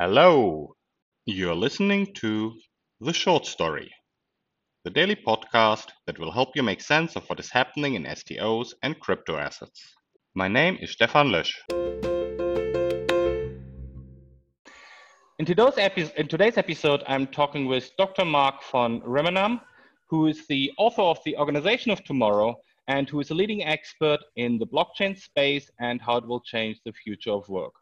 Hello, you're listening to The STO Story, the daily podcast that will help you make sense of what is happening in STOs and crypto assets. My name is Stefan Lösch. In today's, epi- in today's episode, I'm talking with Dr. Mark von Rijmenam, who is the author of The Organization of Tomorrow and who is a leading expert in the blockchain space and how it will change the future of work.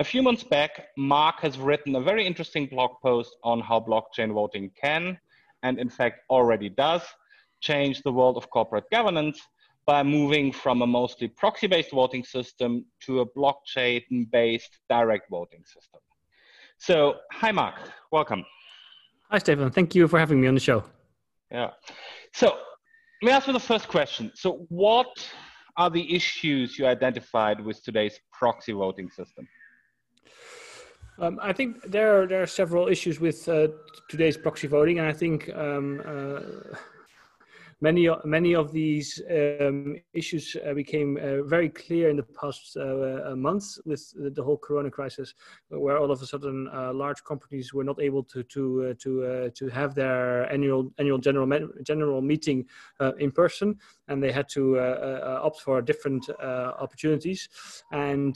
A few months back, Mark has written a very interesting blog post on how blockchain voting can, and in fact already does, change the world of corporate governance by moving from a mostly proxy-based voting system to a blockchain-based direct voting system. So, hi Mark, welcome. Hi Stefan, thank you for having me on the show. Yeah. So, let me ask you the first question. So, what are the issues you identified with today's proxy voting system? Um, I think there are, there are several issues with uh, today's proxy voting, and I think um, uh, many many of these um, issues uh, became uh, very clear in the past uh, uh months with the whole Corona crisis, where all of a sudden uh, large companies were not able to to uh, to to have their annual annual general general meeting in person, and they had to opt for different opportunities. And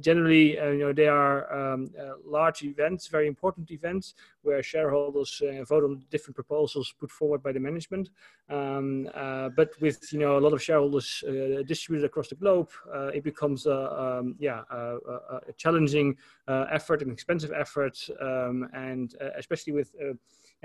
generally, you know, they are um, large events, very important events, where shareholders vote on different proposals put forward by the management. Um, uh, but with you know a lot of shareholders uh, distributed across the globe, uh, it becomes a um, yeah a, a challenging uh, effort, an expensive effort, um, and uh, especially with uh,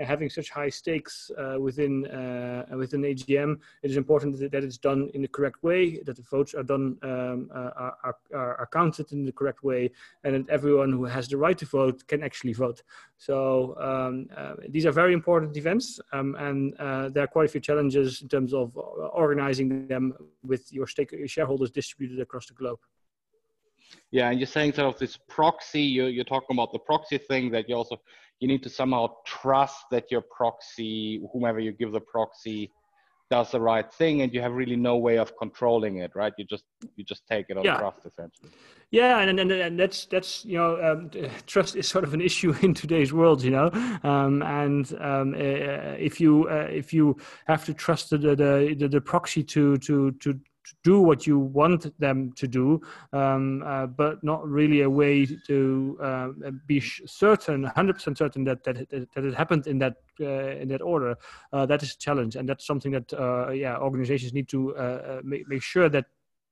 having such high stakes uh, within uh, within AGM, it is important that, it's done in the correct way, that the votes are done um, uh, are, are, are, counted in the correct way, and that everyone who has the right to vote can actually vote. So um, these are very important events, um, and there are quite a few challenges in terms of organizing them with your stake shareholders distributed across the globe. Yeah, and you're saying sort of this proxy. You're, you're talking about the proxy thing that you also you need to somehow trust that your proxy, whomever you give the proxy, does the right thing, and you have really no way of controlling it, right? You just you just take it on yeah. trust essentially. Yeah, and, and and that's that's you know um, trust is sort of an issue in today's world, you know, um, and um, uh, if you uh, if you have to trust the the, the, the proxy to to to do what you want them to do, um, uh, but not really a way to uh, be certain, 100% certain that, that, that it happened in that uh, in that order. Uh, that is a challenge, and that's something that uh, yeah organizations need to uh, make, make sure that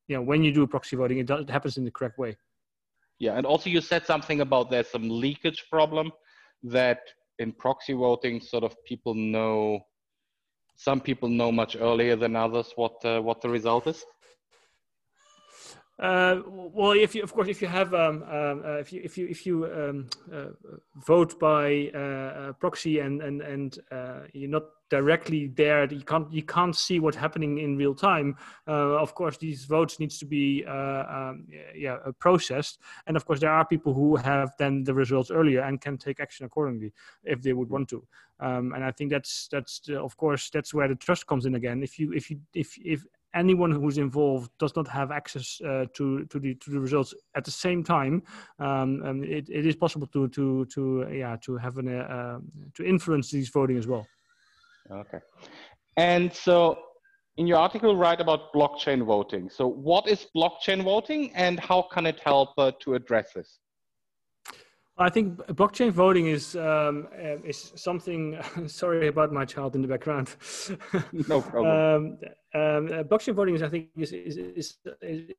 you know when you do proxy voting, it, does, it happens in the correct way. Yeah, and also you said something about there's some leakage problem that in proxy voting, sort of people know some people know much earlier than others what uh, what the result is? Uh, well, if you, of course, if you have, um, um, uh, if you, if you, if you um, uh, vote by uh, uh, proxy and and and uh, you're not directly there, you can't you can't see what's happening in real time. of course, these votes needs to be, um, yeah, processed, and of course, there are people who have then the results earlier and can take action accordingly if they would want to. Um, and I think that's that's the, of course that's where the trust comes in again. If you if you if if anyone who's involved does not have access uh, to to the to the results at the same time, um, and it, it is possible to to to uh, yeah to have an uh, to influence these voting as well. Okay, and so in your article write about blockchain voting. So what is blockchain voting, and how can it help uh, to address this? I think blockchain voting is um, uh, is something. sorry about my child in the background. no problem. Um, um, uh, blockchain voting is, I think, is, is, is,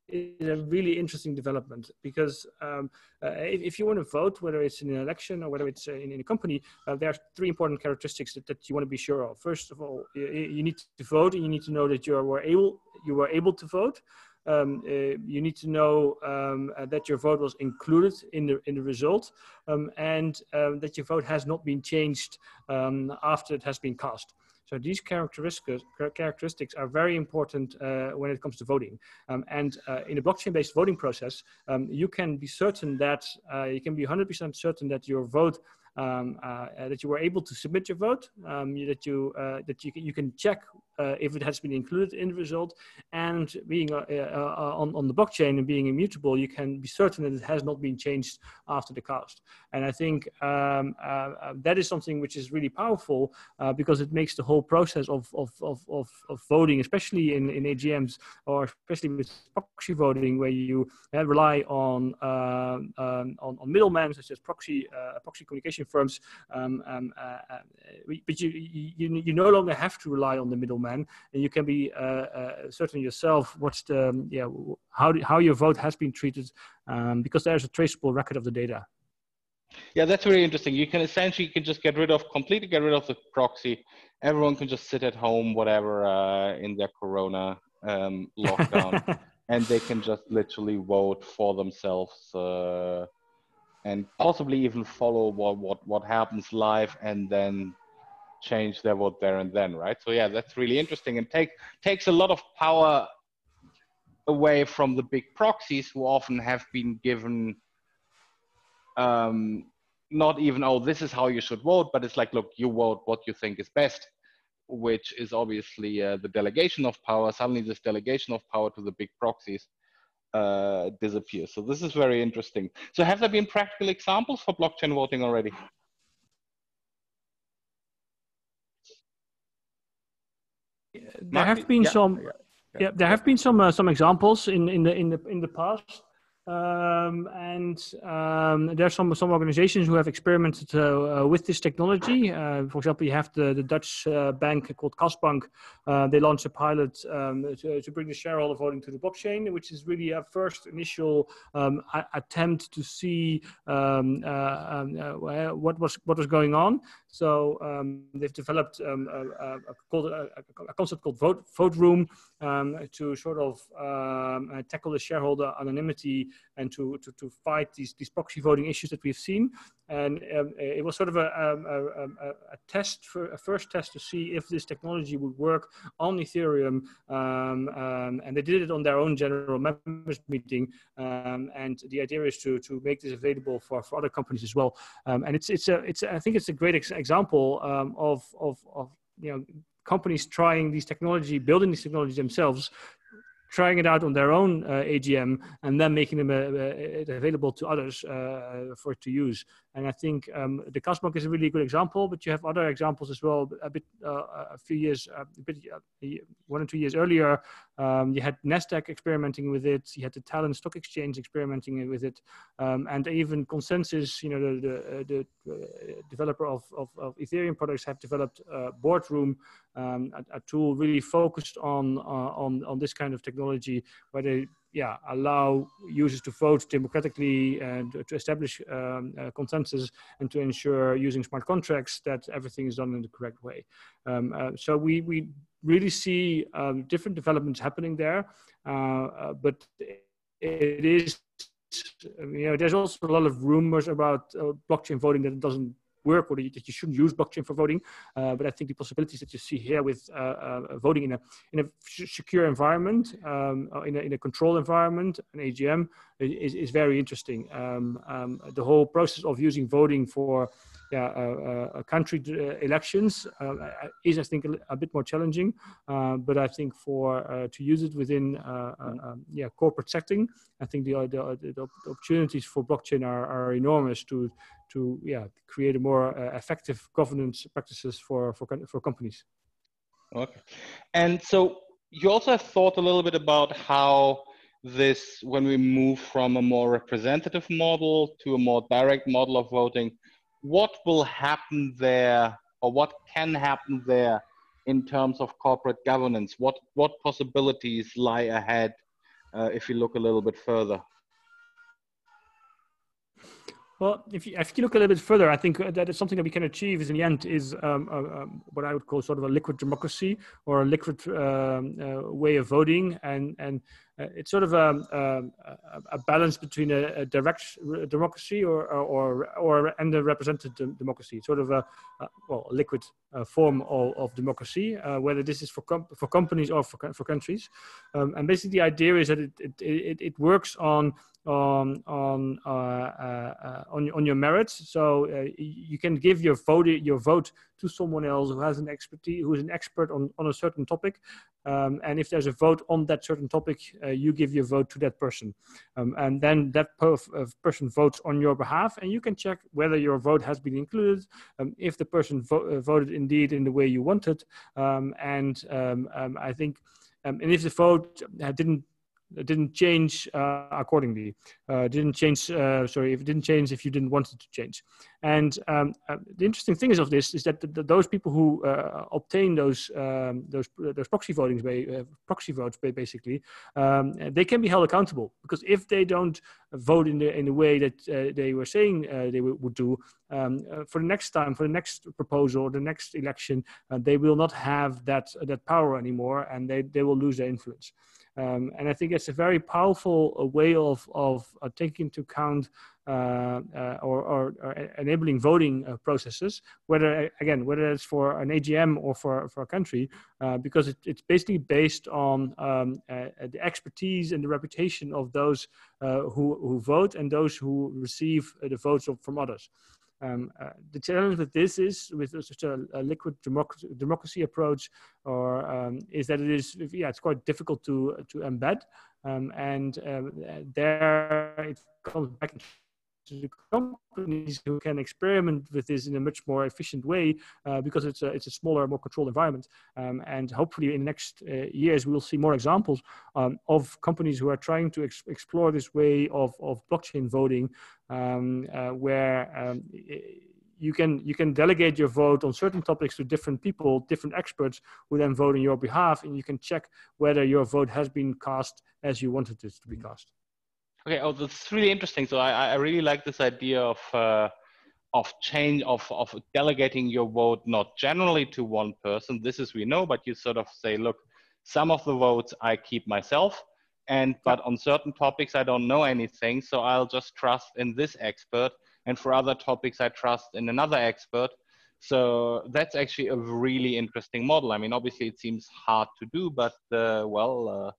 is, a really interesting development because um, uh, if, if, you want to vote, whether it's in an election or whether it's uh, in, in, a company, uh, there are three important characteristics that, that you want to be sure of. First of all, you, you need to vote, and you need to know that you were able you were able to vote um, uh, you need to know um, uh, that your vote was included in the in the result um, and um, that your vote has not been changed um, after it has been cast. So these characteristics characteristics are very important uh, when it comes to voting. Um, and uh, in a blockchain-based voting process, you can be certain that uh, you can be 100% certain that your vote um, uh, that you were able to submit your vote, um, that you uh, that you can, you can check if it has been included in the result, and being uh, uh, on, on the blockchain and being immutable, you can be certain that it has not been changed after the cast. And I think um, uh, that is something which is really powerful because it makes the whole process of, of, of, of, of voting, especially in, in AGMs or especially with proxy voting, where you rely on, um, um, on, on middlemen such as proxy proxy communication firms, um, um, but you, you you no longer have to rely on the middleman, and you can be uh, uh, certain yourself what's the um, yeah how how your vote has been treated um, because there's a traceable record of the data. Yeah, that's very interesting. You can essentially you can just get rid of completely get rid of the proxy. Everyone can just sit at home, whatever, uh, in their Corona um, lockdown, and they can just literally vote for themselves. Uh, and possibly even follow what, what, what happens live and then change their vote there and then, right? So yeah, that's really interesting and take takes a lot of power away from the big proxies who often have been given um, not even oh this is how you should vote, but it's like look you vote what you think is best, which is obviously uh, the delegation of power. Suddenly this delegation of power to the big proxies uh, disappears. So this is very interesting. So have there been practical examples for blockchain voting already? There have been yeah, some yeah, yeah, there have been some uh, some examples in in the in the in the past um, and um, there are some some organizations who have experimented uh, uh, with this technology. Uh, for example, you have the the Dutch uh, bank called Kasbank. Uh, they launched a pilot um, to, to, bring the shareholder voting to the blockchain, which is really a first initial um, attempt to see um, uh, um, what was what was going on. So they've developed a, a, a, concept called vote vote room to sort of tackle the shareholder anonymity and to, to, to fight these, these proxy voting issues that we've seen. And um, it was sort of a, um, a, a, a, test, for, a first test to see if this technology would work on Ethereum. Um, um and they did it on their own general members meeting. Um, and the idea is to, to make this available for, for other companies as well. Um, and it's, it's, a, it's, I think it's a great ex example of, of, of, you know, companies trying these technology, building these technologies themselves trying it out on their own uh, AGM and then making them uh, uh available to others uh, for to use. And I think um, the Kasbank is a really good example, but you have other examples as well. A bit, uh, a few years, a bit, one or two years earlier, um, you had Nasdaq experimenting with it. You had the Tallinn Stock Exchange experimenting with it, um, and even ConsenSys, you know, the the, the developer of, of, of, Ethereum products, have developed Boardroom, um, a, a, tool really focused on on on this kind of technology, where they yeah, allow users to vote democratically and to establish um, consensus and to ensure using smart contracts that everything is done in the correct way. Um, uh, so we, we really see um, different developments happening there, uh, uh, but it is, you know, there's also a lot of rumors about uh, blockchain voting that it doesn't work or that you shouldn't use blockchain for voting. Uh, but I think the possibilities that you see here with uh, uh, voting in a in a secure environment, um, in a in a controlled environment, an AGM, is, is very interesting. Um, um, the whole process of using voting for yeah, uh, uh, country uh, elections is, I think, a, a, bit more challenging. but I think for to use it within um, yeah corporate setting, I think the, the, the, opportunities for blockchain are, are enormous to to yeah create a more effective governance practices for for for companies. Okay, and so you also have thought a little bit about how this when we move from a more representative model to a more direct model of voting what will happen there or what can happen there in terms of corporate governance? What, what possibilities lie ahead uh, if you look a little bit further? Well, if you, if you look a little bit further, I think that is something that we can achieve is in the end is um, uh, um, what I would call sort of a liquid democracy or a liquid um, uh, way of voting. And, and uh, it's sort of a, um, a, a balance between a, a direct democracy or, or, or, and a representative democracy. It's sort of a, a well, a liquid uh, form of, of democracy, uh, whether this is for, com for companies or for, for countries. Um, and basically the idea is that it, it, it, it works on on on uh, uh, uh on on your merits. So uh, you can give your vote your vote to someone else who has an expertise, who is an expert on on a certain topic. Um, and if there's a vote on that certain topic, uh, you give your vote to that person, um, and then that person votes on your behalf, and you can check whether your vote has been included, um, if the person vo voted indeed in the way you wanted, um, and um, um, I think. and if the vote didn't it didn't change uh, accordingly. Uh, didn't change. Uh, sorry, if it didn't change if you didn't want it to change. And um, uh, the interesting thing is of this is that the, the, those people who uh, obtain those um, those those proxy votings, uh, proxy votes, basically, um, they can be held accountable because if they don't vote in the in the way that they were saying they would do um, for the next time, for the next proposal, or the next election, they will not have that that power anymore, and they they will lose their influence. Um, and I think it's a very powerful uh, way of, of uh, taking into account uh, uh, or, or, or, enabling voting uh, processes, whether, again, whether it's for an AGM or for, for a country, uh, because it, it's basically based on um, the expertise and the reputation of those who, who vote and those who receive the votes from others. Um, uh, the challenge with this is with such a, a liquid democracy, democracy, approach, or um, is that it is yeah it's quite difficult to to embed, um, and uh, there it comes back to the companies who can experiment with this in a much more efficient way uh, because it's a, it's a smaller, more controlled environment. Um, and hopefully in the next uh, years, we will see more examples um, of companies who are trying to ex explore this way of, of blockchain voting um, uh, where um, you can you can delegate your vote on certain topics to different people, different experts who then vote on your behalf, and you can check whether your vote has been cast as you wanted it to be cast. Okay, oh, that's really interesting. So I, I really like this idea of uh, of change of of delegating your vote not generally to one person. This is we know, but you sort of say, look, some of the votes I keep myself, and but on certain topics I don't know anything, so I'll just trust in this expert, and for other topics I trust in another expert. So that's actually a really interesting model. I mean, obviously it seems hard to do, but uh, well. Uh,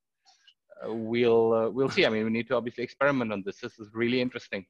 we'll uh, we'll see. I mean, we need to obviously experiment on this. This is really interesting.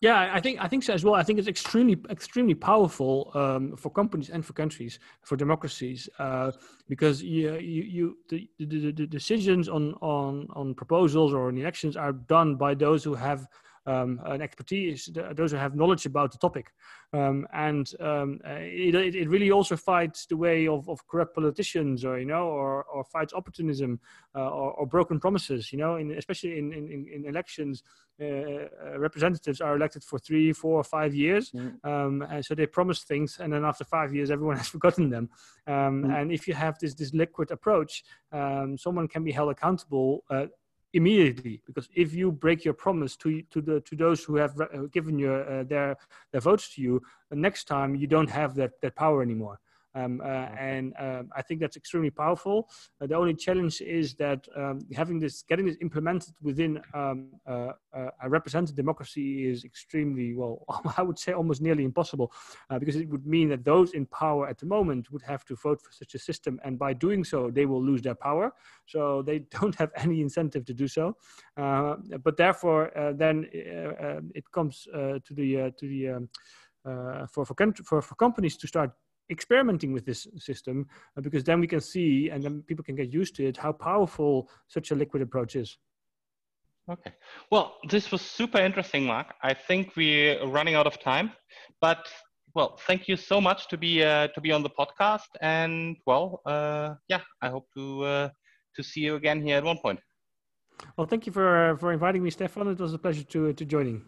Yeah, I think I think so as well. I think it's extremely extremely powerful um, for companies and for countries, for democracies, uh, because you you, you the, the, the, decisions on on on proposals or on elections are done by those who have um, an expertise, those who have knowledge about the topic. Um, and um, uh, it, it really also fights the way of, of corrupt politicians or, you know, or, or fights opportunism uh, or, or, broken promises, you know, in, especially in, in, in elections, uh, uh, representatives are elected for three, four, five years. Mm. and so they promise things and then after five years, everyone has forgotten them. Um, mm. And if you have this, this liquid approach, um, someone can be held accountable uh, immediately because if you break your promise to to the to those who have given your uh, their their votes to you the next time you don't have that that power anymore um, uh, and um, I think that's extremely powerful. Uh, the only challenge is that um, having this, getting this implemented within um, uh, uh, a representative democracy is extremely, well, I would say almost nearly impossible, uh, because it would mean that those in power at the moment would have to vote for such a system, and by doing so, they will lose their power. So they don't have any incentive to do so. Uh, but therefore, then it comes to the to the um, for for, for for companies to start experimenting with this system uh, because then we can see and then people can get used to it how powerful such a liquid approach is. Okay. Well, this was super interesting, Mark. I think we're running out of time, but well, thank you so much to be uh, to be on the podcast, and well, uh, yeah, I hope to uh, to see you again here at one point. Well, thank you for for inviting me, Stefan. It was a pleasure to to joining.